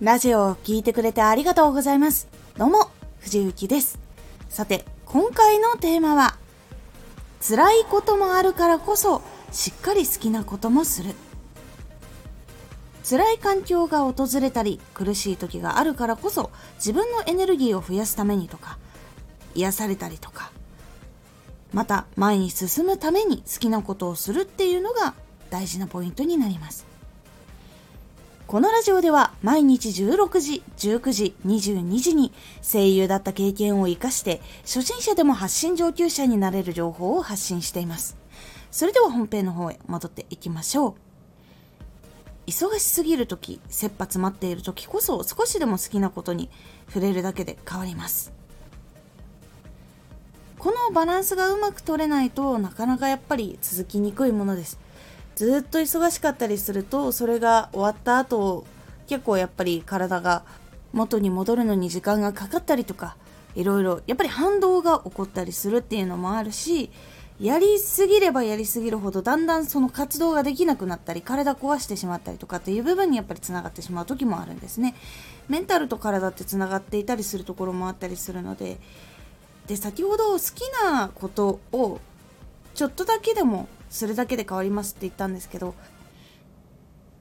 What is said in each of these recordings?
ラジオを聴いてくれてありがとうございます。どうも、藤幸です。さて、今回のテーマは、辛いこともあるからこそ、しっかり好きなこともする。辛い環境が訪れたり、苦しい時があるからこそ、自分のエネルギーを増やすためにとか、癒されたりとか、また前に進むために好きなことをするっていうのが大事なポイントになります。このラジオでは毎日16時、19時、22時に声優だった経験を活かして初心者でも発信上級者になれる情報を発信しています。それでは本編の方へ戻っていきましょう。忙しすぎる時、切羽詰まっている時こそ少しでも好きなことに触れるだけで変わります。このバランスがうまく取れないとなかなかやっぱり続きにくいものです。ずっと忙しかったりするとそれが終わった後結構やっぱり体が元に戻るのに時間がかかったりとかいろいろやっぱり反動が起こったりするっていうのもあるしやりすぎればやりすぎるほどだんだんその活動ができなくなったり体壊してしまったりとかっていう部分にやっぱりつながってしまう時もあるんですね。メンタルと体ってつながっていたりするところもあったりするのでで先ほど好きなことをちょっとだけでもするだけで変わりますって言ったんですけど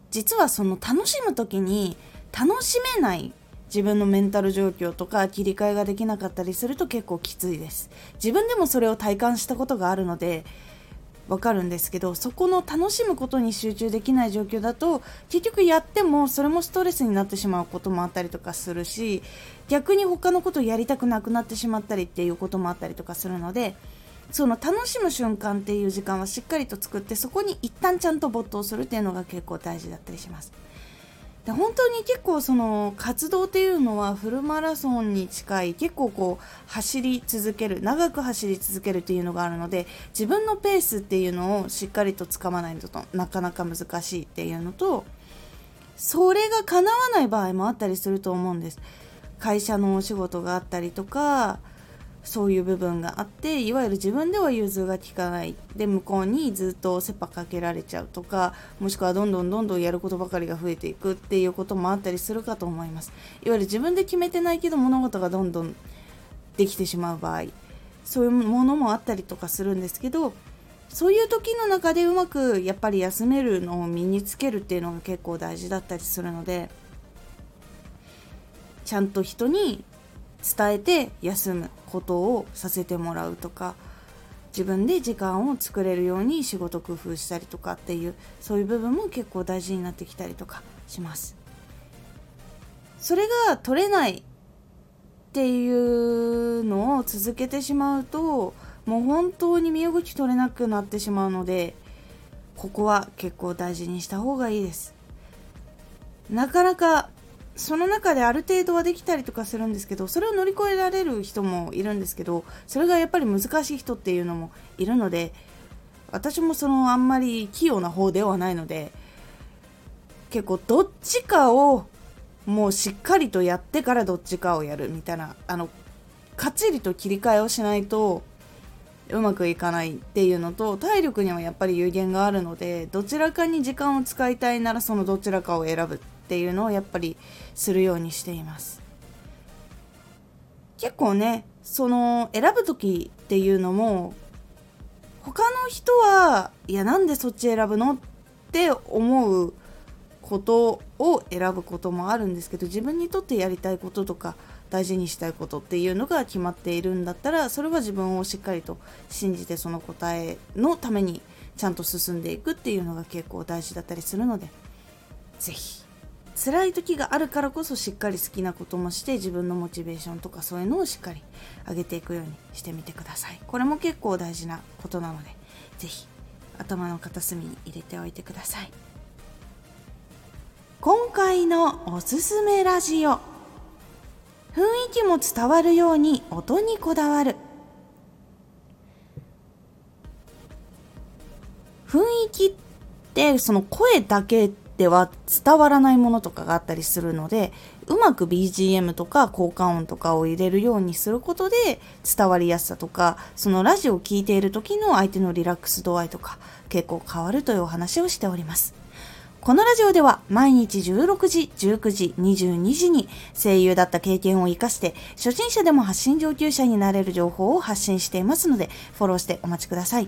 実はその楽しむ時に楽しめない自分のメンタル状況とか切り替えができなかったりすると結構きついです。自分でもそれを体感したことがあるのでわかるんですけどそこの楽しむことに集中できない状況だと結局やってもそれもストレスになってしまうこともあったりとかするし逆に他のことやりたくなくなってしまったりっていうこともあったりとかするのでその楽しむ瞬間っていう時間はしっかりと作ってそこに一旦ちゃんと没頭するっていうのが結構大事だったりします。で本当に結構その活動っていうのはフルマラソンに近い結構こう走り続ける長く走り続けるっていうのがあるので自分のペースっていうのをしっかりとつかまないとなかなか難しいっていうのとそれが叶わない場合もあったりすると思うんです会社のお仕事があったりとかそういう部分があっていわゆる自分では融通が利かない。で向こうにずっと切羽かけられちゃうとかもしくはどんどんどんどんやることばかりが増えていくっていうこともあったりするかと思います。いわゆる自分で決めてないけど物事がどんどんできてしまう場合そういうものもあったりとかするんですけどそういう時の中でうまくやっぱり休めるのを身につけるっていうのが結構大事だったりするのでちゃんと人に伝えて休むことをさせてもらうとか自分で時間を作れるように仕事工夫したりとかっていうそういう部分も結構大事になってきたりとかします。それが取れないっていうのを続けてしまうともう本当に身動き取れなくなってしまうのでここは結構大事にした方がいいです。なかなかその中である程度はできたりとかするんですけどそれを乗り越えられる人もいるんですけどそれがやっぱり難しい人っていうのもいるので私もそのあんまり器用な方ではないので結構どっちかをもうしっかりとやってからどっちかをやるみたいなあのかっちりと切り替えをしないとうまくいかないっていうのと体力にはやっぱり有限があるのでどちらかに時間を使いたいならそのどちらかを選ぶっていうのをやっぱりするようにしています。結構ねその選ぶ時っていうのも他の人はいやなんでそっち選ぶのって思うことを選ぶこともあるんですけど自分にとってやりたいこととか大事にしたいことっていうのが決まっているんだったらそれは自分をしっかりと信じてその答えのためにちゃんと進んでいくっていうのが結構大事だったりするので是非辛い時があるからこそしっかり好きなこともして自分のモチベーションとかそういうのをしっかり上げていくようにしてみてください。これも結構大事なことなので是非頭の片隅に入れておいてください。今回のおすすめラジオ。雰囲気も伝わるように音にこだわる。雰囲気ってその声だけでは伝わらないものとかがあったりするのでうまく BGM とか効果音とかを入れるようにすることで伝わりやすさとかそのラジオを聴いている時の相手のリラックス度合いとか結構変わるというお話をしておりますこのラジオでは毎日16時、19時、22時に声優だった経験を活かして初心者でも発信上級者になれる情報を発信していますのでフォローしてお待ちください。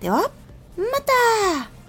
では、また。